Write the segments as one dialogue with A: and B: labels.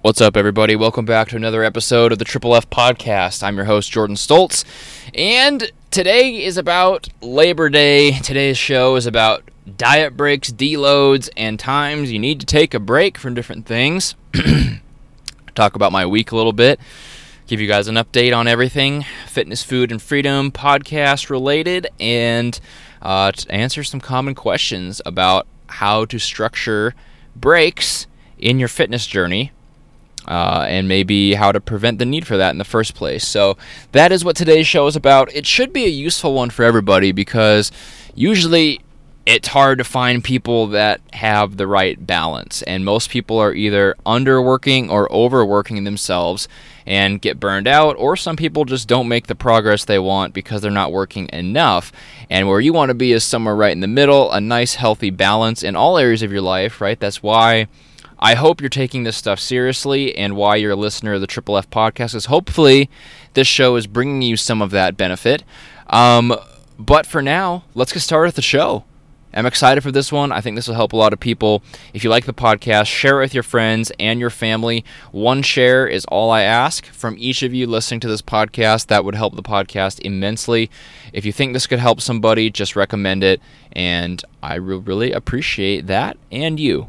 A: What's up, everybody? Welcome back to another episode of the Triple F Podcast. I'm your host, Jordan Stolz, and today is about Labor Day. Today's show is about diet breaks, deloads, and times you need to take a break from different things. Talk about my week a little bit, give you guys an update on everything fitness, food, and freedom podcast related, and uh, answer some common questions about how to structure breaks in your fitness journey uh, and maybe how to prevent the need for that in the first place. So, that is what today's show is about. It should be a useful one for everybody because usually it's hard to find people that have the right balance, and most people are either underworking or overworking themselves and get burned out, or some people just don't make the progress they want because they're not working enough. And where you want to be is somewhere right in the middle, a nice, healthy balance in all areas of your life, right? That's why I hope you're taking this stuff seriously and why you're a listener of the Triple F podcast is hopefully this show is bringing you some of that benefit. Um, but for now, let's get started with the show. I'm excited for this one. I think this will help a lot of people. If you like the podcast, share it with your friends and your family. One share is all I ask from each of you listening to this podcast. That would help the podcast immensely. If you think this could help somebody, just recommend it. And I really appreciate that and you.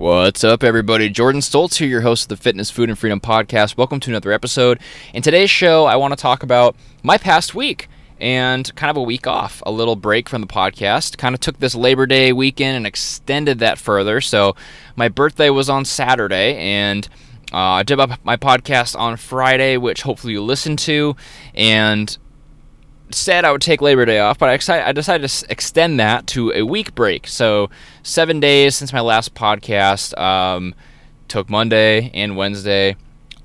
A: What's up, everybody? Jordan Stolz here, your host of the Fitness, Food, and Freedom podcast. Welcome to another episode. In today's show, I want to talk about my past week and kind of a week off, a little break from the podcast. Kind of took this Labor Day weekend and extended that further. So, my birthday was on Saturday, and uh, I did up my podcast on Friday, which hopefully you listened to. And said I would take Labor Day off, but I, I decided to extend that to a week break. So seven days since my last podcast. Um, took Monday and Wednesday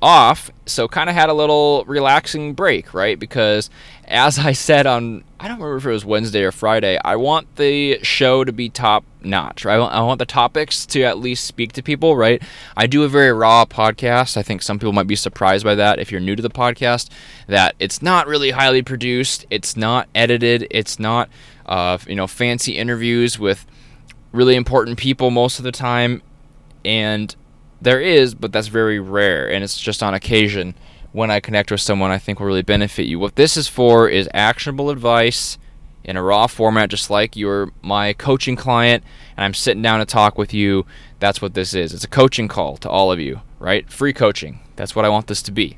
A: off, so kind of had a little relaxing break, right? Because as I said on, I don't remember if it was Wednesday or Friday, I want the show to be top notch? I want the topics to at least speak to people, right? I do a very raw podcast. I think some people might be surprised by that if you're new to the podcast, that it's not really highly produced, it's not edited, it's not, uh, you know, fancy interviews with really important people most of the time, and there is, but that's very rare, and it's just on occasion when I connect with someone I think will really benefit you. What this is for is actionable advice in a raw format, just like you're my coaching client and I'm sitting down to talk with you. That's what this is. It's a coaching call to all of you, right? Free coaching. That's what I want this to be.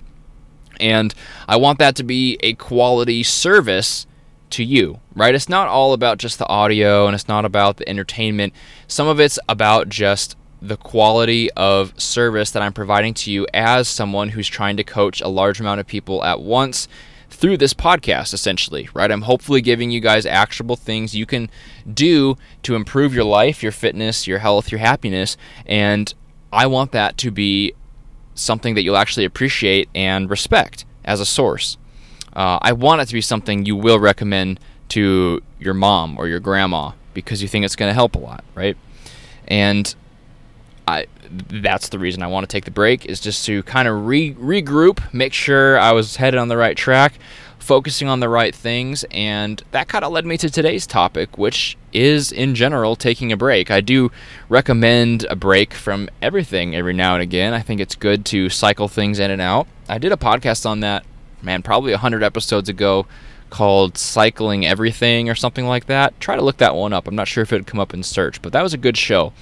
A: And I want that to be a quality service to you, right? It's not all about just the audio and it's not about the entertainment. Some of it's about just the quality of service that I'm providing to you as someone who's trying to coach a large amount of people at once through this podcast, essentially, right? I'm hopefully giving you guys actionable things you can do to improve your life, your fitness, your health, your happiness. And I want that to be something that you'll actually appreciate and respect as a source. Uh, I want it to be something you will recommend to your mom or your grandma because you think it's going to help a lot, right? And I that's the reason I want to take the break is just to kind of re- regroup, make sure I was headed on the right track, focusing on the right things, and that kind of led me to today's topic, which is in general taking a break. I do recommend a break from everything every now and again. I think it's good to cycle things in and out. I did a podcast on that, man, probably 100 episodes ago called Cycling Everything or something like that. Try to look that one up. I'm not sure if it would come up in search, but that was a good show.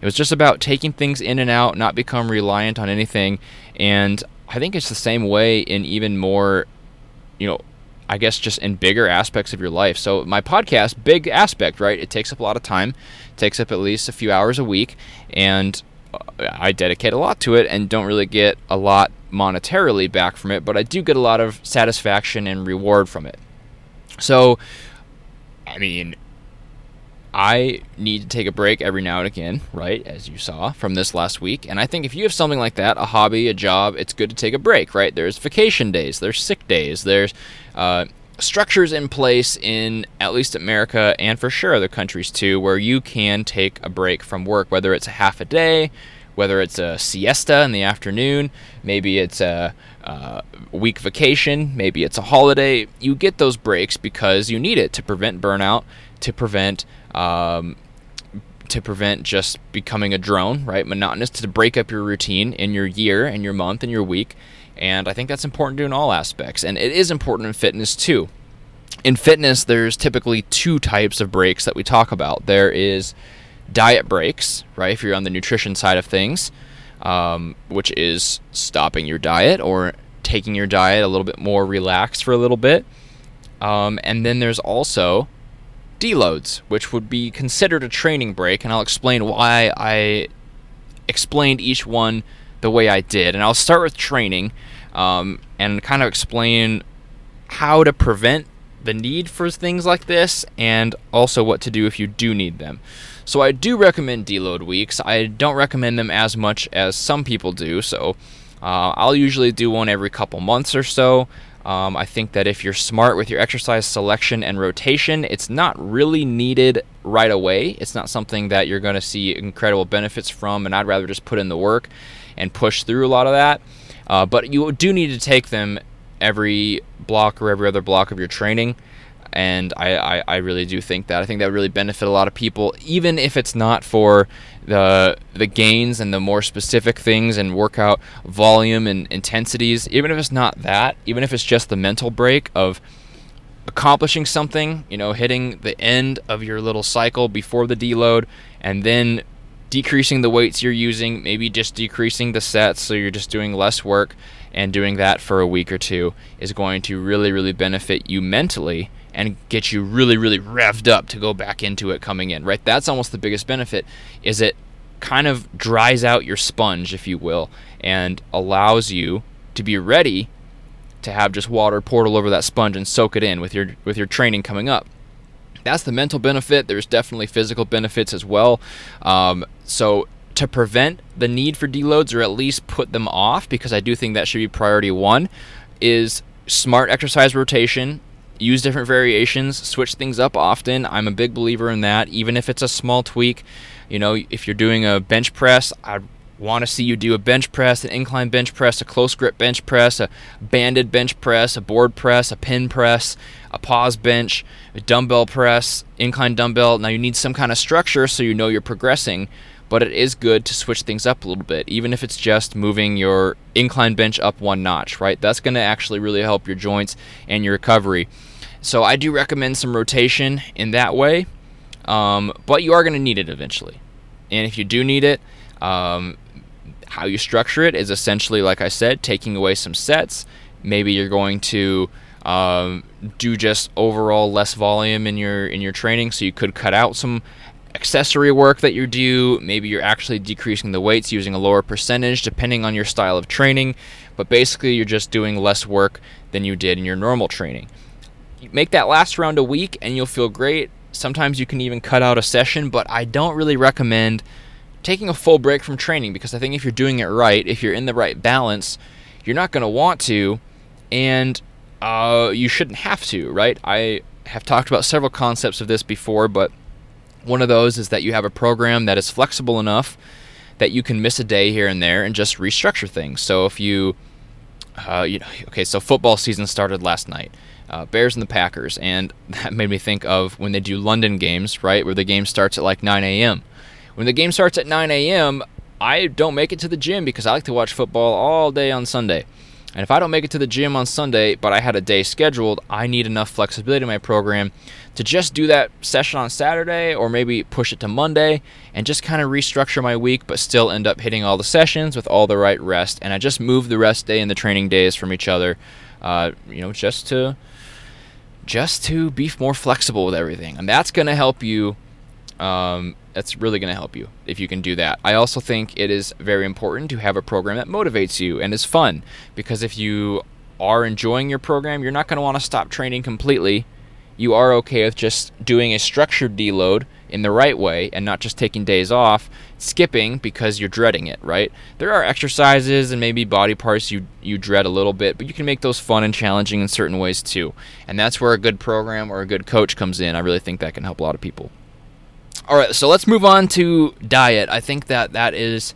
A: It was just about taking things in and out, not become reliant on anything. And I think it's the same way in even more, you know, I guess just in bigger aspects of your life. So my podcast, big aspect, right? It takes up a lot of time. It takes up at least a few hours a week, and uh, I dedicate a lot to it and don't really get a lot monetarily back from it, but I do get a lot of satisfaction and reward from it. So, I mean, I need to take a break every now and again, right? As you saw from this last week. And I think if you have something like that, a hobby, a job, it's good to take a break, right? There's vacation days, there's sick days, there's uh, structures in place in at least America and for sure other countries too, where you can take a break from work, whether it's a half a day, whether it's a siesta in the afternoon, maybe it's a, a week vacation, maybe it's a holiday. You get those breaks because you need it to prevent burnout, to prevent um, to prevent just becoming a drone, right? Monotonous to break up your routine in your year and your month and your week. And I think that's important to do in all aspects. And it is important in fitness too. In fitness, there's typically two types of breaks that we talk about. There is diet breaks, right? If you're on the nutrition side of things, um, which is stopping your diet or taking your diet a little bit more relaxed for a little bit. Um, and then there's also deloads, which would be considered a training break, and I'll explain why I explained each one the way I did. And I'll start with training um, and kind of explain how to prevent the need for things like this and also what to do if you do need them. So I do recommend deload weeks. I don't recommend them as much as some people do. So uh, I'll usually do one every couple months or so. Um, I think that if you're smart with your exercise selection and rotation, it's not really needed right away. It's not something that you're going to see incredible benefits from, and I'd rather just put in the work and push through a lot of that. Uh, but you do need to take them every block or every other block of your training. And I, I, I really do think that. I think that would really benefit a lot of people, even if it's not for the the gains and the more specific things and workout volume and intensities even if it's not that even if it's just the mental break of accomplishing something you know hitting the end of your little cycle before the deload and then decreasing the weights you're using maybe just decreasing the sets so you're just doing less work and doing that for a week or two is going to really really benefit you mentally and get you really really revved up to go back into it coming in right? That's almost the biggest benefit is it kind of dries out your sponge if you will and allows you to be ready to have just water poured all over that sponge and soak it in with your with your training coming up. That's the mental benefit. There's definitely physical benefits as well. Um, so to prevent the need for deloads or at least put them off because i do think that should be priority one is smart exercise rotation use different variations, switch things up often. I'm a big believer in that, even if it's a small tweak. You know, if you're doing a bench press, I want to see you do a bench press, an incline bench press, a close grip bench press, a banded bench press, a board press, a pin press, a pause bench, a dumbbell press, incline dumbbell. Now you need some kind of structure so you know you're progressing but it is good to switch things up a little bit, even if it's just moving your incline bench up one notch, right? That's going to actually really help your joints and your recovery. So I do recommend some rotation in that way, um, but you are going to need it eventually. And if you do need it, um, how you structure it is essentially, like I said, taking away some sets. Maybe you're going to um, do just overall less volume in your in your training, so you could cut out some accessory work that you do. Maybe you're actually decreasing the weights using a lower percentage depending on your style of training, but basically you're just doing less work than you did in your normal training. Make that last round a week and you'll feel great. Sometimes you can even cut out a session, but I don't really recommend taking a full break from training because I think if you're doing it right, if you're in the right balance, you're not going to want to, and uh, you shouldn't have to, right? I have talked about several concepts of this before, but one of those is that you have a program that is flexible enough that you can miss a day here and there and just restructure things. So if you, uh, you know, okay, so football season started last night. Uh, Bears and the Packers, and that made me think of when they do London games, right, where the game starts at like 9 a.m. When the game starts at 9 a.m., I don't make it to the gym because I like to watch football all day on Sunday. And if I don't make it to the gym on Sunday, but I had a day scheduled, I need enough flexibility in my program to just do that session on Saturday or maybe push it to Monday and just kind of restructure my week, but still end up hitting all the sessions with all the right rest. And I just move the rest day and the training days from each other, uh, you know, just to just to be more flexible with everything. And that's going to help you. Um, that's really going to help you if you can do that. I also think it is very important to have a program that motivates you and is fun because if you are enjoying your program, you're not going to want to stop training completely. You are okay with just doing a structured deload in the right way and not just taking days off, skipping because you're dreading it, right? There are exercises and maybe body parts you you dread a little bit, but you can make those fun and challenging in certain ways too. And that's where a good program or a good coach comes in. I really think that can help a lot of people. All right, so let's move on to diet. I think that that is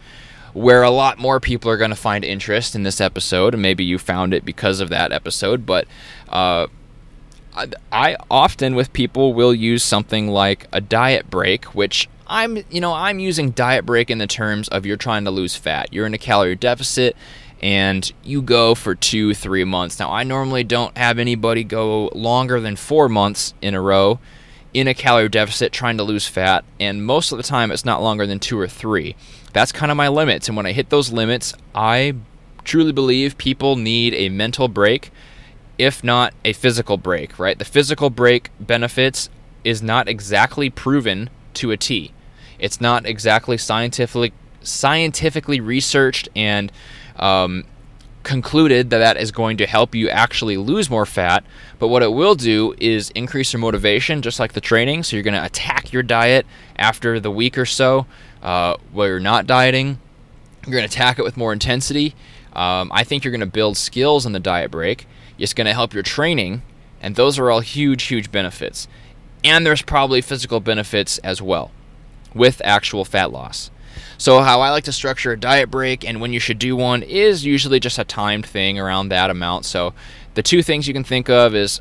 A: where a lot more people are going to find interest in this episode, and maybe you found it because of that episode. But uh, I often with people will use something like a diet break, which I'm, you know, I'm using diet break in the terms of you're trying to lose fat. You're in a calorie deficit and you go for two, three months. Now, I normally don't have anybody go longer than four months in a row in a calorie deficit trying to lose fat, and most of the time it's not longer than two or three. That's kind of my limits, and when I hit those limits, I truly believe people need a mental break if not a physical break, right? The physical break benefits is not exactly proven to a T. It's not exactly scientifically scientifically researched and um, concluded that that is going to help you actually lose more fat. But what it will do is increase your motivation, just like the training. So you're going to attack your diet after the week or so uh, where you're not dieting. You're going to attack it with more intensity. Um, I think you're going to build skills in the diet break. It's going to help your training, and those are all huge, huge benefits. And there's probably physical benefits as well with actual fat loss. So, how I like to structure a diet break and when you should do one is usually just a timed thing around that amount. So, the two things you can think of is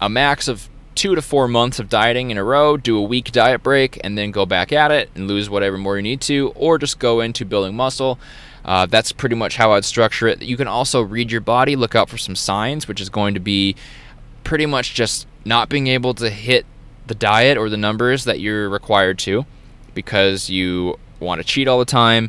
A: a max of two to four months of dieting in a row, do a week diet break, and then go back at it and lose whatever more you need to, or just go into building muscle. Uh, that's pretty much how I'd structure it. You can also read your body, look out for some signs, which is going to be pretty much just not being able to hit the diet or the numbers that you're required to because you want to cheat all the time.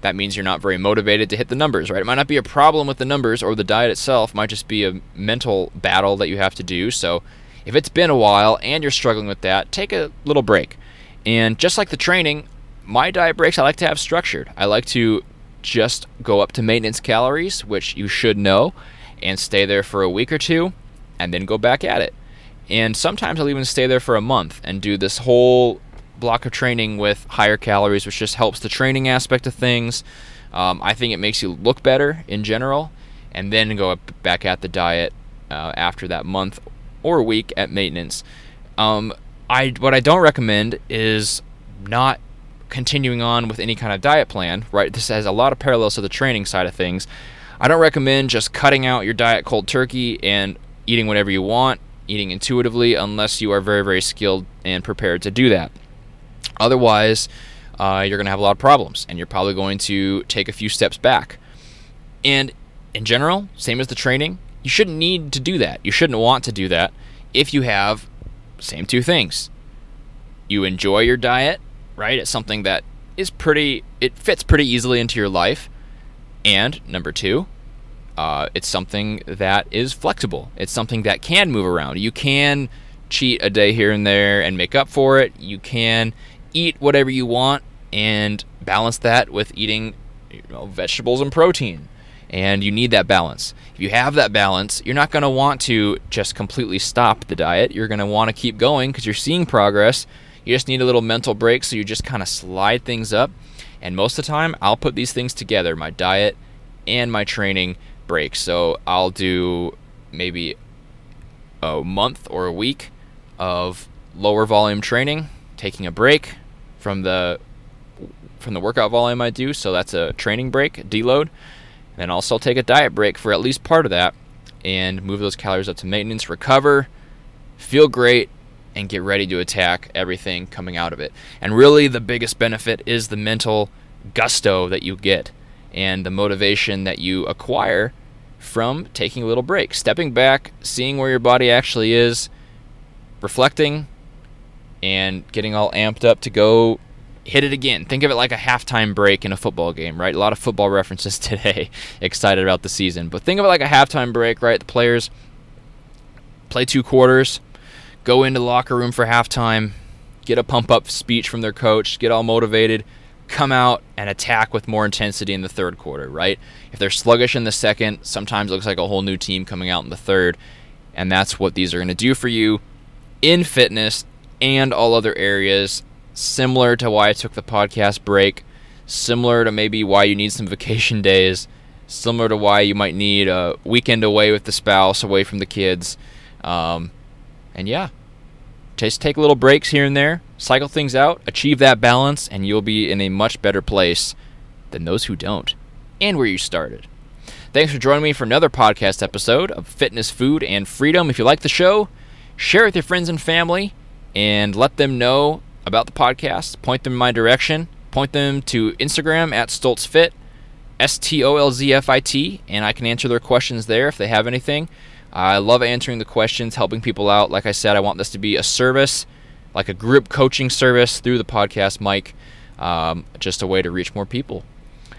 A: That means you're not very motivated to hit the numbers, right? It might not be a problem with the numbers or the diet itself, it might just be a mental battle that you have to do. So if it's been a while and you're struggling with that, take a little break. And just like the training, my diet breaks I like to have structured. I like to just go up to maintenance calories, which you should know, and stay there for a week or two, and then go back at it. And sometimes I'll even stay there for a month and do this whole block of training with higher calories, which just helps the training aspect of things. Um, I think it makes you look better in general, and then go back at the diet uh, after that month or week at maintenance. Um, I what I don't recommend is not continuing on with any kind of diet plan, right? This has a lot of parallels to the training side of things. I don't recommend just cutting out your diet cold turkey and eating whatever you want, eating intuitively, unless you are very, very skilled and prepared to do that. Otherwise, uh, you're going to have a lot of problems and you're probably going to take a few steps back. And in general, same as the training, you shouldn't need to do that. You shouldn't want to do that if you have same two things. You enjoy your diet right? It's something that is pretty, it fits pretty easily into your life. And number two, uh, it's something that is flexible. It's something that can move around. You can cheat a day here and there and make up for it. You can eat whatever you want and balance that with eating you know, vegetables and protein. And you need that balance. If you have that balance, you're not going to want to just completely stop the diet. You're going to want to keep going because you're seeing progress you just need a little mental break, so you just kind of slide things up. And most of the time, I'll put these things together my diet and my training break. So I'll do maybe a month or a week of lower volume training, taking a break from the from the workout volume I do, so that's a training break, deload. And also take a diet break for at least part of that and move those calories up to maintenance, recover, feel great, and get ready to attack everything coming out of it. And really, the biggest benefit is the mental gusto that you get and the motivation that you acquire from taking a little break, stepping back, seeing where your body actually is, reflecting, and getting all amped up to go hit it again. Think of it like a halftime break in a football game, right? A lot of football references today, excited about the season. But think of it like a halftime break, right? The players play two quarters, go into the locker room for halftime, get a pump up speech from their coach, get all motivated, come out and attack with more intensity in the third quarter, right? If they're sluggish in the second, sometimes it looks like a whole new team coming out in the third. And that's what these are going to do for you in fitness and all other areas. Similar to why I took the podcast break, similar to maybe why you need some vacation days, similar to why you might need a weekend away with the spouse, away from the kids. Um, and yeah, just take little breaks here and there, cycle things out, achieve that balance, and you'll be in a much better place than those who don't, and where you started. Thanks for joining me for another podcast episode of Fitness, Food, and Freedom. If you like the show, share it with your friends and family and let them know about the podcast. Point them in my direction. Point them to Instagram at StolzFit, S T O L Z F I T, and I can answer their questions there if they have anything. I love answering the questions, helping people out. Like I said, I want this to be a service, like a group coaching service through the podcast mic, um, just a way to reach more people.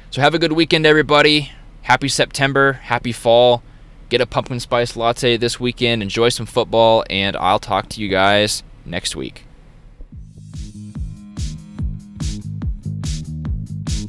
A: So have a good weekend, everybody. Happy September. Happy fall. Get a pumpkin spice latte this weekend. Enjoy some football, and I'll talk to you guys next week.